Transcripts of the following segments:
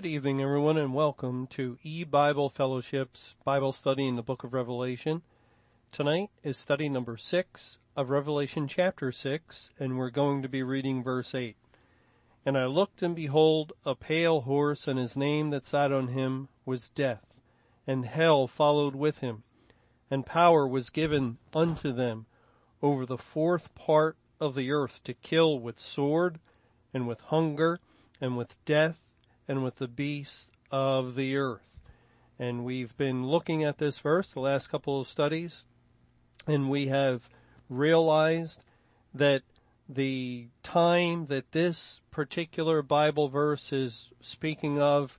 Good evening, everyone, and welcome to E-Bible Fellowship's Bible study in the book of Revelation. Tonight is study number six of Revelation chapter six, and we're going to be reading verse eight. And I looked and behold a pale horse, and his name that sat on him was Death, and hell followed with him, and power was given unto them over the fourth part of the earth to kill with sword, and with hunger, and with death, and with the beasts of the earth. And we've been looking at this verse the last couple of studies, and we have realized that the time that this particular Bible verse is speaking of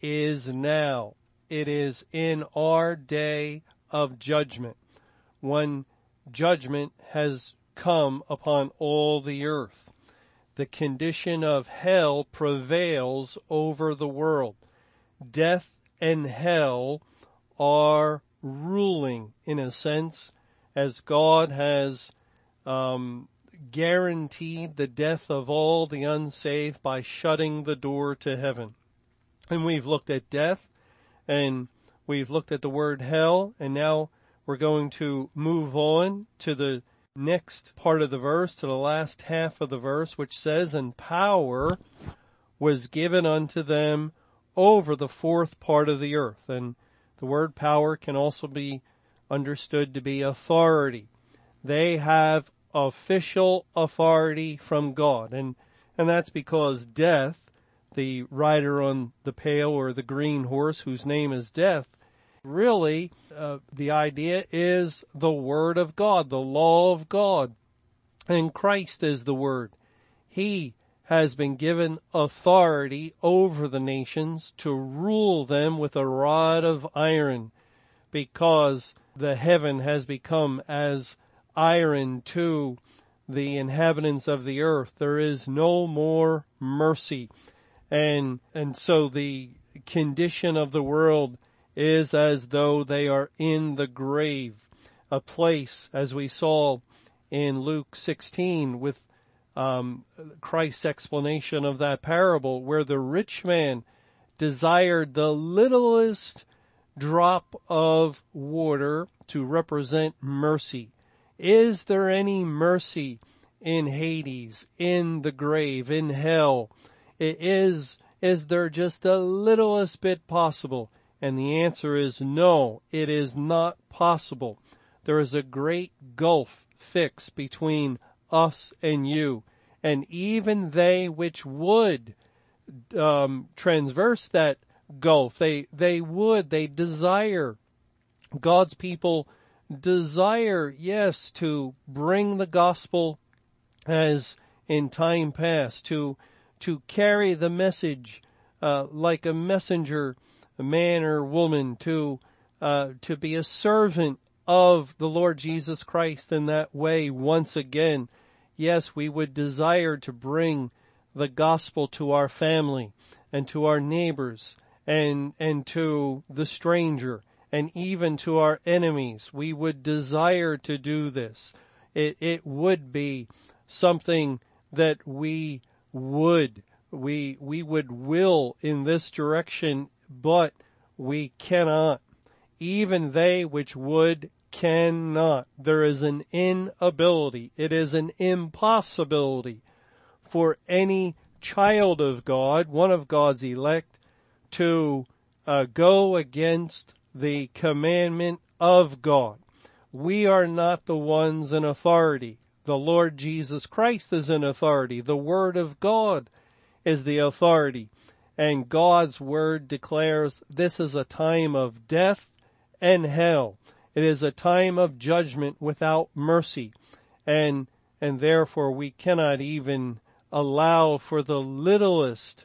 is now. It is in our day of judgment when judgment has come upon all the earth the condition of hell prevails over the world. Death and hell are ruling in a sense as God has um, guaranteed the death of all the unsaved by shutting the door to heaven. And we've looked at death and we've looked at the word hell and now we're going to move on to the next part of the verse to the last half of the verse, which says, and power was given unto them over the fourth part of the earth. And the word power can also be understood to be authority. They have official authority from God. And, and that's because death, the rider on the pale or the green horse whose name is death, really uh, the idea is the Word of God, the law of God. And Christ is the Word. He has been given authority over the nations to rule them with a rod of iron because the heaven has become as iron to the inhabitants of the earth. There is no more mercy. And, and so the condition of the world is as though they are in the grave, a place, as we saw in Luke 16 with um, Christ's explanation of that parable, where the rich man desired the littlest drop of water to represent mercy. Is there any mercy in Hades, in the grave, in hell? It is, is there just the littlest bit possible? And the answer is no, it is not possible. There is a great gulf fixed between us and you. And even they which would um, transverse that gulf, they they would, they desire. God's people desire, yes, to bring the gospel as in time past, to to carry the message uh, like a messenger man or woman to uh, to be a servant of the Lord Jesus Christ in that way once again. Yes, we would desire to bring the gospel to our family and to our neighbors and, and to the stranger and even to our enemies. We would desire to do this. It, it would be something that we would, we, we would will in this direction but we cannot. Even they which would cannot. There is an inability. It is an impossibility for any child of God, one of God's elect, to uh, go against the commandment of God. We are not the ones in authority. The Lord Jesus Christ is in authority. The Word of God is the authority. And God's word declares this is a time of death and hell. It is a time of judgment without mercy. And, and therefore we cannot even allow for the littlest,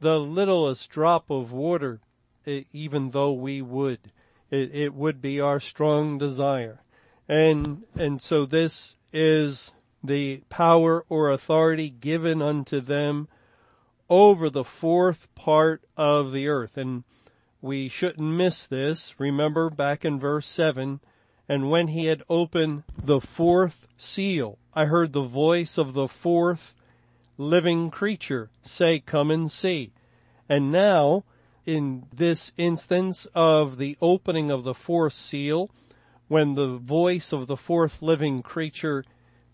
the littlest drop of water, even though we would. It, it would be our strong desire. And, and so this is the power or authority given unto them over the fourth part of the earth. And we shouldn't miss this. Remember back in verse seven, and when he had opened the fourth seal, I heard the voice of the fourth living creature say, come and see. And now, in this instance of the opening of the fourth seal, when the voice of the fourth living creature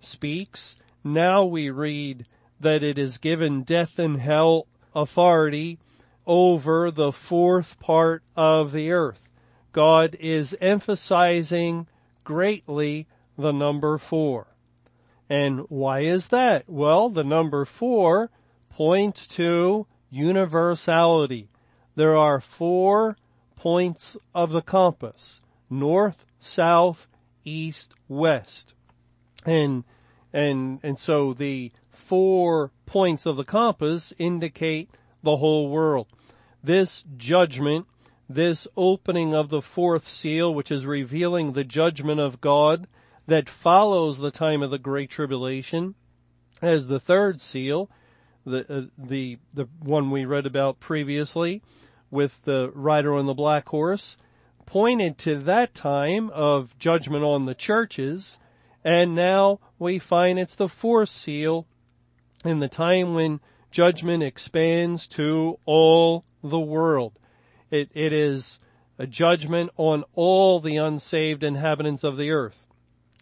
speaks, now we read that it is given death and hell authority over the fourth part of the earth. God is emphasizing greatly the number four. And why is that? Well, the number four points to universality. There are four points of the compass. North, south, east, west. And, and, and so the four points of the compass indicate the whole world. This judgment, this opening of the fourth seal, which is revealing the judgment of God that follows the time of the Great Tribulation, as the third seal, the, uh, the, the one we read about previously with the rider on the black horse, pointed to that time of judgment on the churches, and now we find it's the fourth seal in the time when judgment expands to all the world. It, it is a judgment on all the unsaved inhabitants of the earth,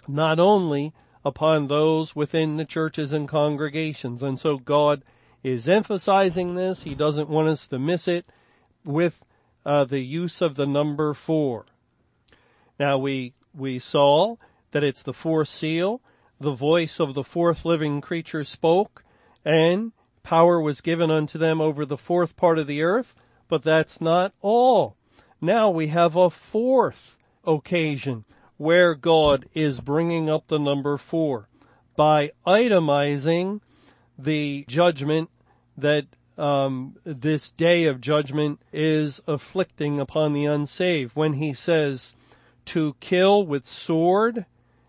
not only upon those within the churches and congregations. And so God is emphasizing this. He doesn't want us to miss it with uh, the use of the number four. Now we, we saw that it's the fourth seal. The voice of the fourth living creature spoke and power was given unto them over the fourth part of the earth, but that's not all. Now we have a fourth occasion where God is bringing up the number four by itemizing the judgment that um, this day of judgment is afflicting upon the unsaved when he says to kill with sword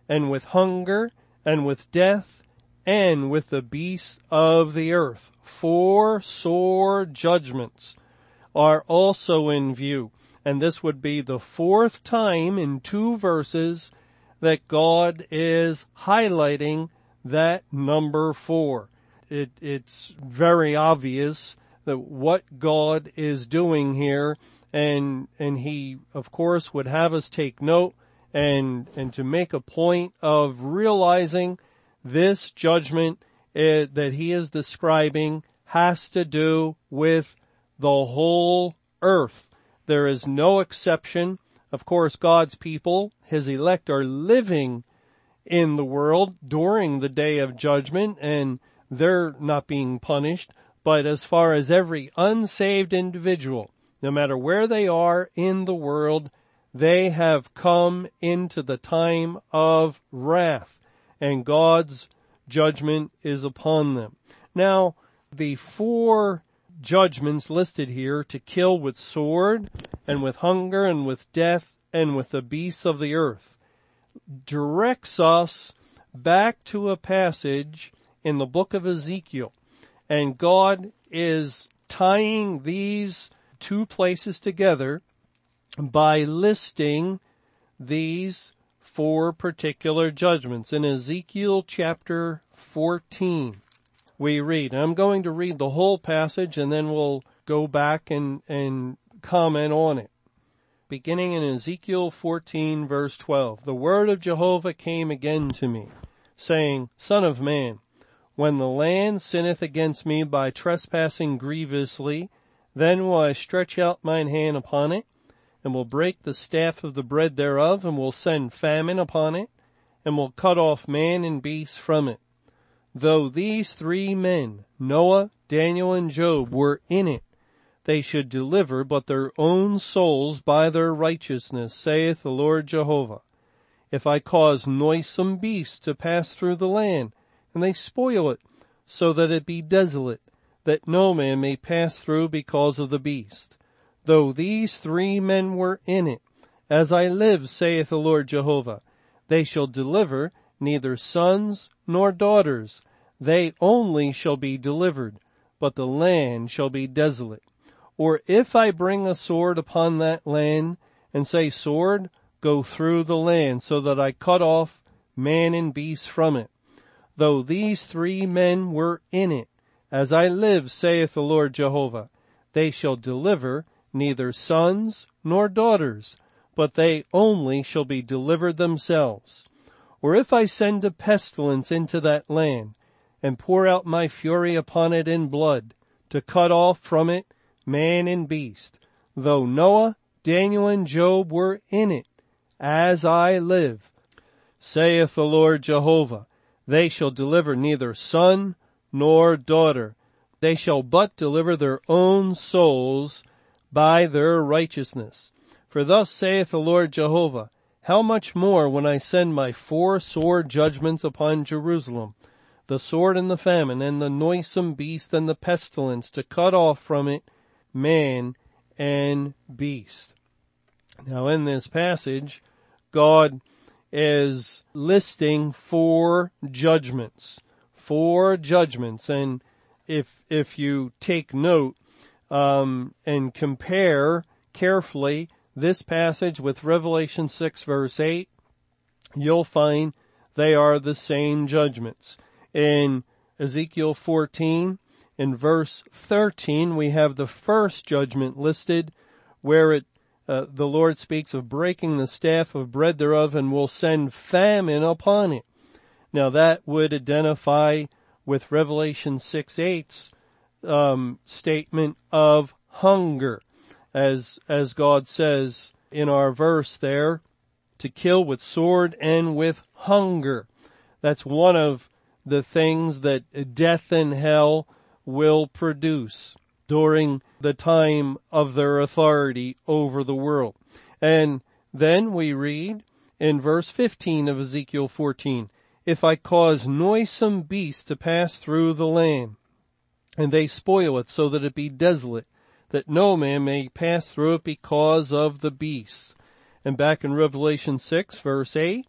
and with hunger and with death and with the beasts of the earth. Four sore judgments are also in view. And this would be the fourth time in two verses that God is highlighting that number four. It, it's very obvious that what God is doing here and, and he of course would have us take note and, and to make a point of realizing this judgment uh, that he is describing has to do with the whole earth. There is no exception. Of course, God's people, his elect are living in the world during the day of judgment and they're not being punished. But as far as every unsaved individual, no matter where they are in the world, they have come into the time of wrath and God's judgment is upon them. Now, the four judgments listed here to kill with sword and with hunger and with death and with the beasts of the earth directs us back to a passage in the book of Ezekiel. And God is tying these two places together by listing these four particular judgments. In Ezekiel chapter 14, we read, I'm going to read the whole passage and then we'll go back and, and comment on it. Beginning in Ezekiel 14 verse 12, the word of Jehovah came again to me, saying, Son of man, when the land sinneth against me by trespassing grievously, then will I stretch out mine hand upon it, and will break the staff of the bread thereof, and will send famine upon it, and will cut off man and beast from it. Though these three men, Noah, Daniel, and Job, were in it, they should deliver but their own souls by their righteousness, saith the Lord Jehovah. If I cause noisome beasts to pass through the land, and they spoil it, so that it be desolate, that no man may pass through because of the beast though these three men were in it. As I live, saith the Lord Jehovah, they shall deliver neither sons nor daughters. They only shall be delivered, but the land shall be desolate. Or if I bring a sword upon that land and say, sword, go through the land so that I cut off man and beast from it. Though these three men were in it, as I live, saith the Lord Jehovah, they shall deliver neither sons nor daughters, but they only shall be delivered themselves. Or if I send a pestilence into that land, and pour out my fury upon it in blood, to cut off from it man and beast, though Noah, Daniel, and Job were in it, as I live, saith the Lord Jehovah, they shall deliver neither son nor daughter. They shall but deliver their own souls by their righteousness. For thus saith the Lord Jehovah, how much more when I send my four sore judgments upon Jerusalem, the sword and the famine and the noisome beast and the pestilence to cut off from it man and beast. Now in this passage, God is listing four judgments, four judgments. And if, if you take note, um, and compare carefully this passage with Revelation 6 verse 8, you'll find they are the same judgments. In Ezekiel 14, in verse 13, we have the first judgment listed where it uh, the Lord speaks of breaking the staff of bread thereof and will send famine upon it. Now that would identify with Revelation 6 8's um, statement of hunger, as as God says in our verse there, to kill with sword and with hunger. That's one of the things that death and hell will produce during the time of their authority over the world. And then we read in verse 15 of Ezekiel 14, if I cause noisome beasts to pass through the land, and they spoil it so that it be desolate, that no man may pass through it because of the beasts. And back in Revelation 6 verse 8,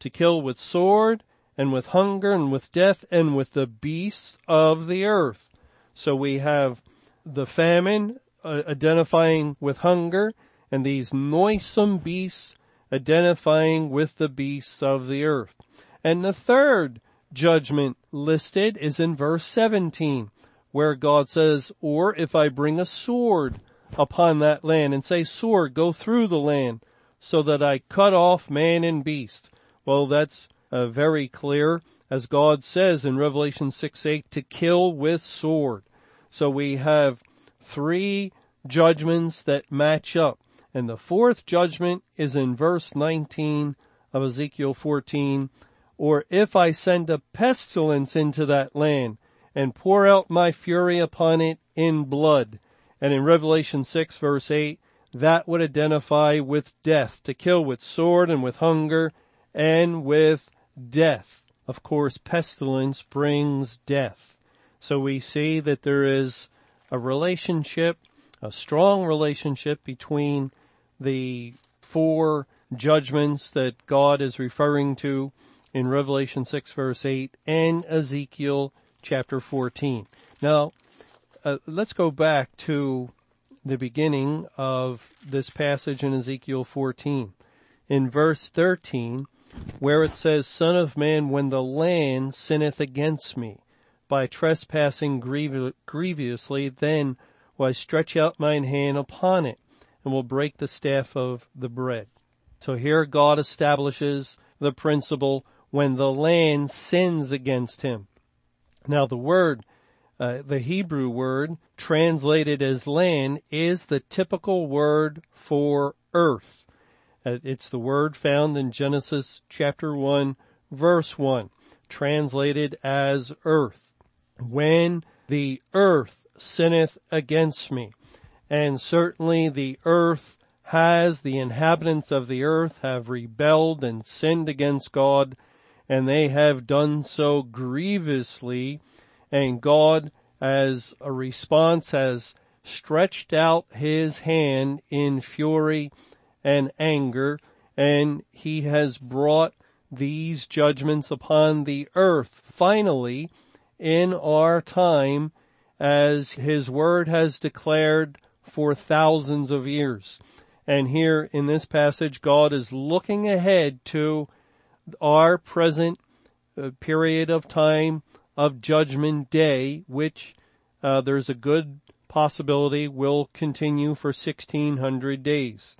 to kill with sword, and with hunger, and with death, and with the beasts of the earth. So we have the famine uh, identifying with hunger and these noisome beasts identifying with the beasts of the earth. And the third judgment listed is in verse 17 where God says, or if I bring a sword upon that land and say, sword, go through the land so that I cut off man and beast. Well, that's uh, very clear as God says in Revelation 6 8 to kill with sword. So we have three judgments that match up. And the fourth judgment is in verse 19 of Ezekiel 14. Or if I send a pestilence into that land and pour out my fury upon it in blood. And in Revelation 6 verse 8, that would identify with death, to kill with sword and with hunger and with death. Of course, pestilence brings death. So we see that there is a relationship, a strong relationship between the four judgments that God is referring to in Revelation 6 verse 8 and Ezekiel chapter 14. Now, uh, let's go back to the beginning of this passage in Ezekiel 14. In verse 13, where it says, Son of man, when the land sinneth against me, by trespassing grievously, then will I stretch out mine hand upon it and will break the staff of the bread. So here God establishes the principle when the land sins against him. Now the word, uh, the Hebrew word translated as land is the typical word for earth. Uh, it's the word found in Genesis chapter 1 verse 1, translated as earth when the earth sinneth against me. And certainly the earth has, the inhabitants of the earth have rebelled and sinned against God, and they have done so grievously, and God, as a response, has stretched out his hand in fury and anger, and he has brought these judgments upon the earth. Finally, in our time as his word has declared for thousands of years. And here in this passage, God is looking ahead to our present uh, period of time of judgment day, which uh, there's a good possibility will continue for 1600 days.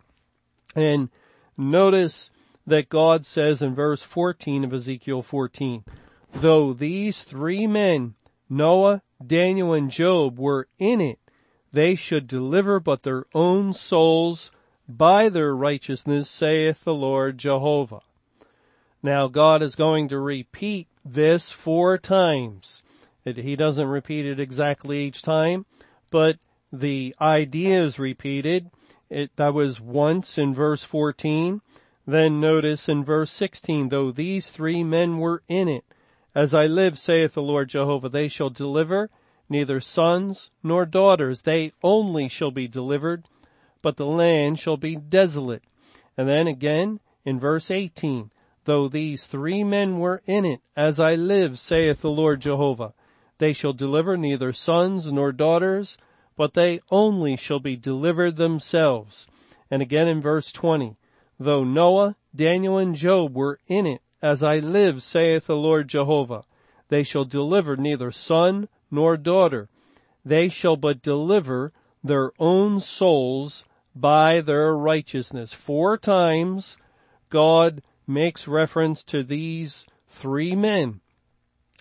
And notice that God says in verse 14 of Ezekiel 14, though these three men, Noah, Daniel, and Job were in it, they should deliver but their own souls by their righteousness, saith the Lord Jehovah. Now God is going to repeat this four times. It, he doesn't repeat it exactly each time, but the idea is repeated. It, that was once in verse 14. Then notice in verse 16, though these three men were in it, as I live, saith the Lord Jehovah, they shall deliver neither sons nor daughters. They only shall be delivered, but the land shall be desolate. And then again in verse 18, though these three men were in it, as I live, saith the Lord Jehovah, they shall deliver neither sons nor daughters, but they only shall be delivered themselves. And again in verse 20, though Noah, Daniel, and Job were in it, as I live, saith the Lord Jehovah, they shall deliver neither son nor daughter. They shall but deliver their own souls by their righteousness. Four times God makes reference to these three men.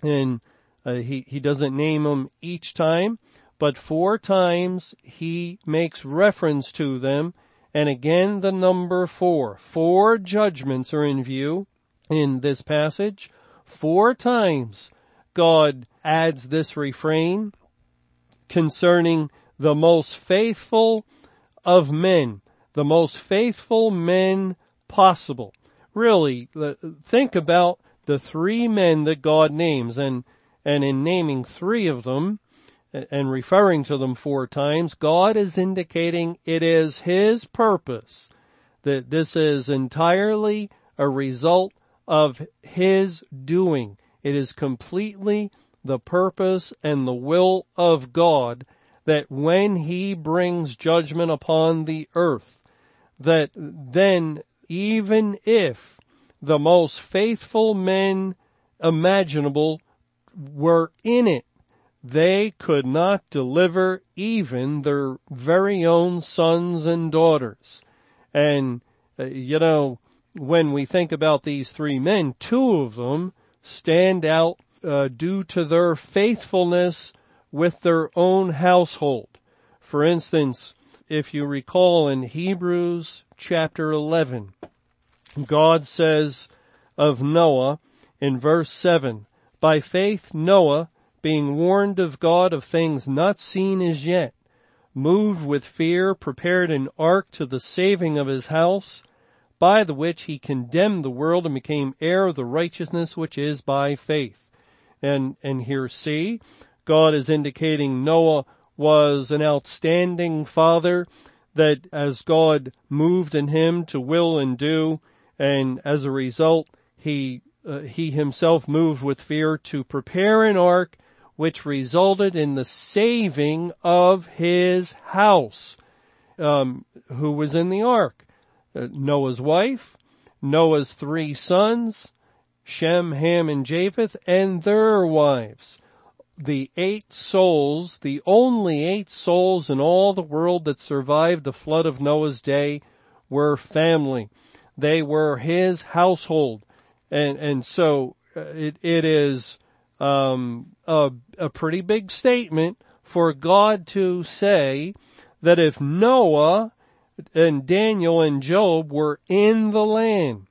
And uh, he, he doesn't name them each time, but four times he makes reference to them. And again, the number four. Four judgments are in view in this passage. Four times God adds this refrain concerning the most faithful of men, the most faithful men possible. Really, think about the three men that God names and, and in naming three of them and referring to them four times, God is indicating it is His purpose that this is entirely a result of His doing. It is completely the purpose and the will of God that when he brings judgment upon the earth, that then even if the most faithful men imaginable were in it, they could not deliver even their very own sons and daughters. And, uh, you know, when we think about these three men, two of them stand out uh, due to their faithfulness with their own household. For instance, if you recall in Hebrews chapter 11, God says of Noah in verse 7, By faith Noah, being warned of God of things not seen as yet, moved with fear, prepared an ark to the saving of his house, by the which he condemned the world and became heir of the righteousness which is by faith. And, and here see, God is indicating Noah was an outstanding father that as God moved in him to will and do, and as a result, he, uh, he himself moved with fear to prepare an ark which resulted in the saving of his house. Um, who was in the ark? Uh, Noah's wife, Noah's three sons, Shem, Ham, and Japheth, and their wives. The eight souls, the only eight souls in all the world that survived the flood of Noah's day were family. They were his household. And, and so uh, it, it is, um, a, a pretty big statement for God to say that if Noah and Daniel and Job were in the land,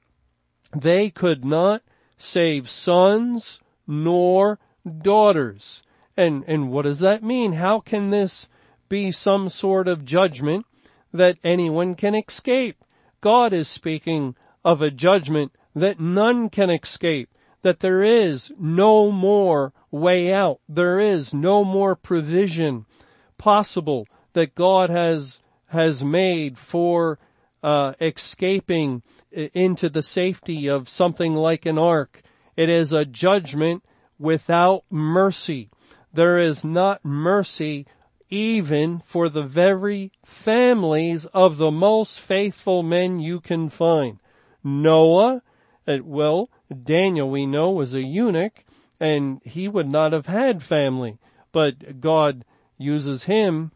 they could not save sons nor daughters. And, and what does that mean? How can this be some sort of judgment that anyone can escape? God is speaking of a judgment that none can escape, that there is no more way out. There is no more provision possible that God has, has made for uh, escaping into the safety of something like an ark. It is a judgment without mercy. There is not mercy even for the very families of the most faithful men you can find. Noah, well, Daniel we know was a eunuch and he would not have had family, but God uses him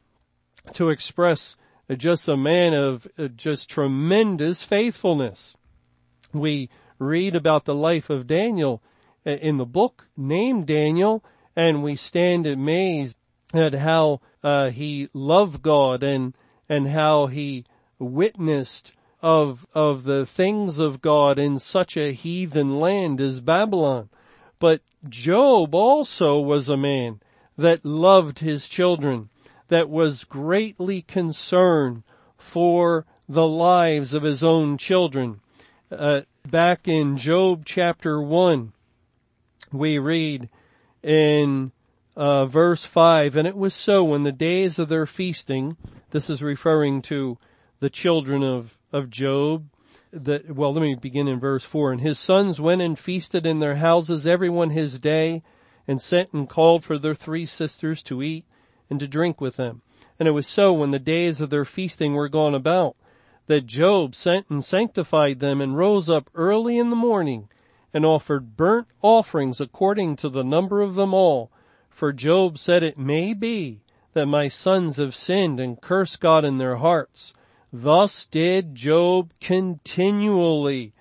to express just a man of uh, just tremendous faithfulness. We read about the life of Daniel in the book named Daniel and we stand amazed at how uh, he loved God and and how he witnessed of of the things of God in such a heathen land as Babylon. But Job also was a man that loved his children, that was greatly concerned for the lives of his own children. Uh, back in Job chapter 1, we read in uh, verse 5, and it was so when the days of their feasting, this is referring to the children of, of Job, that, well, let me begin in verse 4. And his sons went and feasted in their houses, everyone his day, and sent and called for their three sisters to eat and to drink with them. And it was so when the days of their feasting were gone about, that Job sent and sanctified them and rose up early in the morning and offered burnt offerings according to the number of them all. For Job said it may be that my sons have sinned and cursed God in their hearts. Thus did Job continually.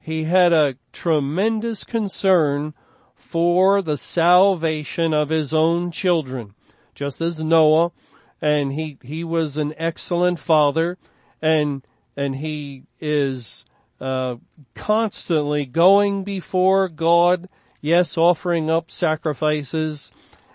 He had a tremendous concern for the salvation of his own children, just as Noah, and he, he was an excellent father, and, and he is, uh, constantly going before God, yes, offering up sacrifices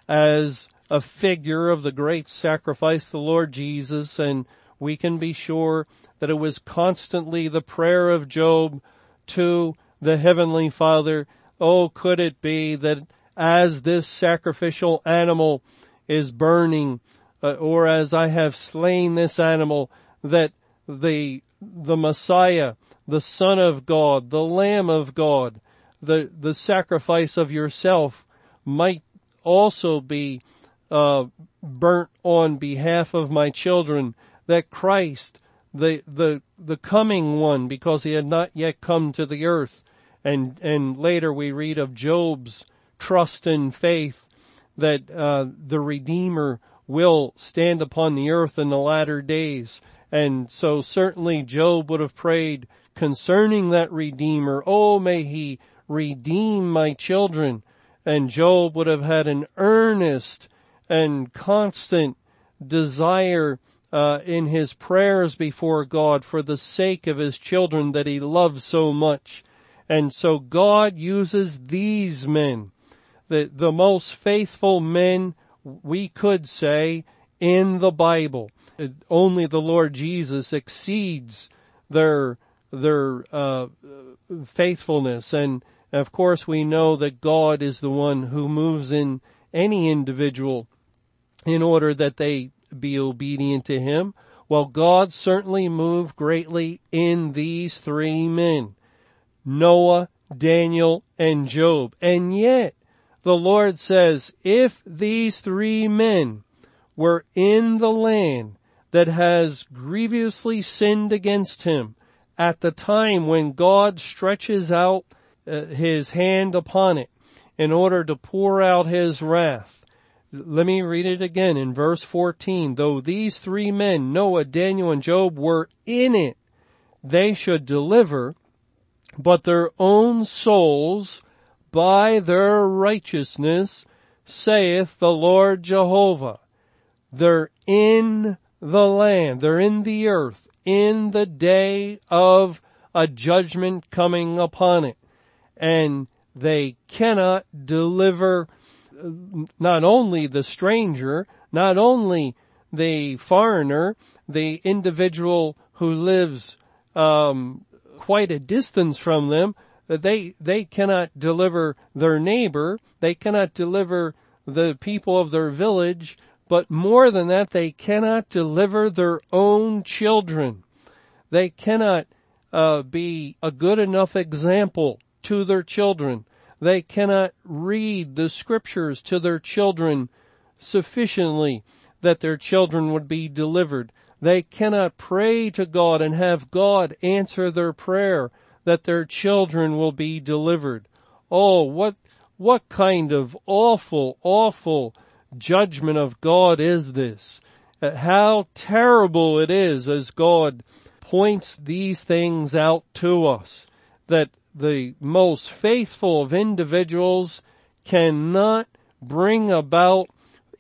as a figure of the great sacrifice, the Lord Jesus, and we can be sure that it was constantly the prayer of Job to the Heavenly Father. Oh, could it be that as this sacrificial animal is burning, uh, or as I have slain this animal, that the, the Messiah, the Son of God, the Lamb of God, the, the sacrifice of yourself might also be uh, burnt on behalf of my children that Christ, the, the, the coming one, because he had not yet come to the earth, and, and later we read of Job's trust and faith that, uh, the Redeemer will stand upon the earth in the latter days. And so certainly Job would have prayed concerning that Redeemer, oh may he redeem my children. And Job would have had an earnest and constant desire uh, in his prayers before God for the sake of his children that he loves so much. And so God uses these men, the, the most faithful men we could say in the Bible. Only the Lord Jesus exceeds their, their, uh, faithfulness. And of course we know that God is the one who moves in any individual in order that they be obedient to him? Well, God certainly moved greatly in these three men. Noah, Daniel, and Job. And yet, the Lord says, if these three men were in the land that has grievously sinned against him at the time when God stretches out uh, his hand upon it in order to pour out his wrath, let me read it again in verse 14. Though these three men, Noah, Daniel, and Job were in it, they should deliver, but their own souls by their righteousness, saith the Lord Jehovah. They're in the land, they're in the earth, in the day of a judgment coming upon it. And they cannot deliver not only the stranger, not only the foreigner, the individual who lives um, quite a distance from them, they they cannot deliver their neighbor, they cannot deliver the people of their village, but more than that, they cannot deliver their own children. They cannot uh, be a good enough example to their children. They cannot read the scriptures to their children sufficiently that their children would be delivered. They cannot pray to God and have God answer their prayer that their children will be delivered. Oh, what, what kind of awful, awful judgment of God is this? uh, how terrible it is as God points these things out to us that the most faithful of individuals cannot bring about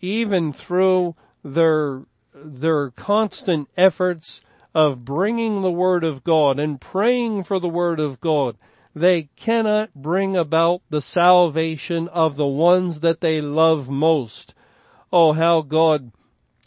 even through their their constant efforts of bringing the word of God and praying for the word of God they cannot bring about the salvation of the ones that they love most. Oh, how God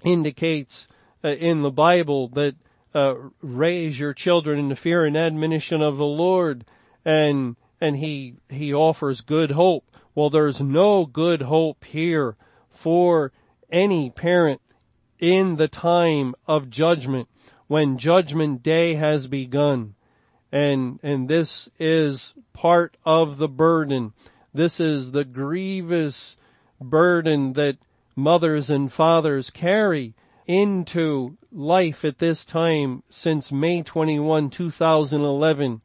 indicates uh, in the Bible that uh, raise your children in the fear and admonition of the Lord, and and he he offers good hope. Well, there's no good hope here for any parent in the time of judgment when judgment day has begun and and this is part of the burden. This is the grievous burden that mothers and fathers carry into life at this time since May 21, 2011.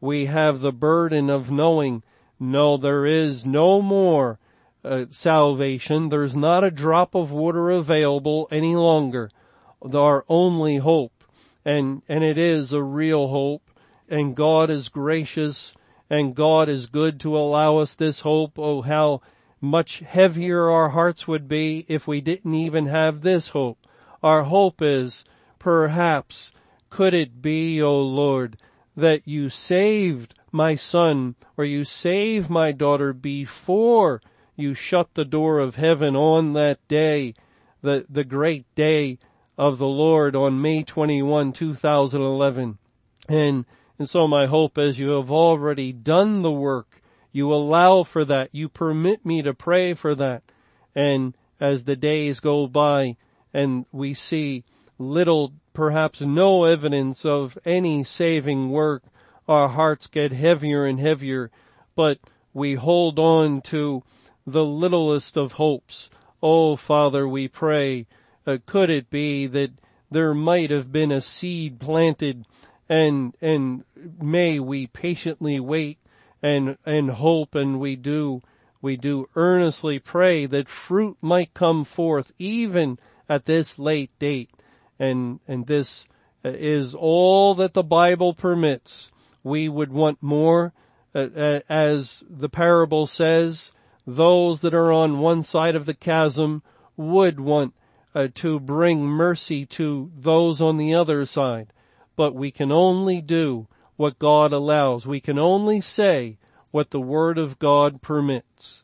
We have the burden of knowing, no, there is no more uh, salvation. There's not a drop of water available any longer. Our only hope, and, and it is a real hope, and God is gracious and God is good to allow us this hope. Oh, how much heavier our hearts would be if we didn't even have this hope. Our hope is, perhaps, could it be, O Lord, that you saved my son or you saved my daughter before you shut the door of heaven on that day, the, the great day of the Lord on May 21, 2011. And and so my hope is you have already done the work. You allow for that. You permit me to pray for that. And as the days go by and we see little, perhaps no evidence of any saving work, our hearts get heavier and heavier, but we hold on to the littlest of hopes. Oh, Father, we pray, uh, could it be that there might have been a seed planted and and may we patiently wait and and hope and we do we do earnestly pray that fruit might come forth even at this late date. And and this is all that the bible permits. We would want more uh, uh, as the parable says those that are on one side of the chasm would want uh, to bring mercy to those on the other side. But we can only do what God allows. We can only say what the Word of God permits.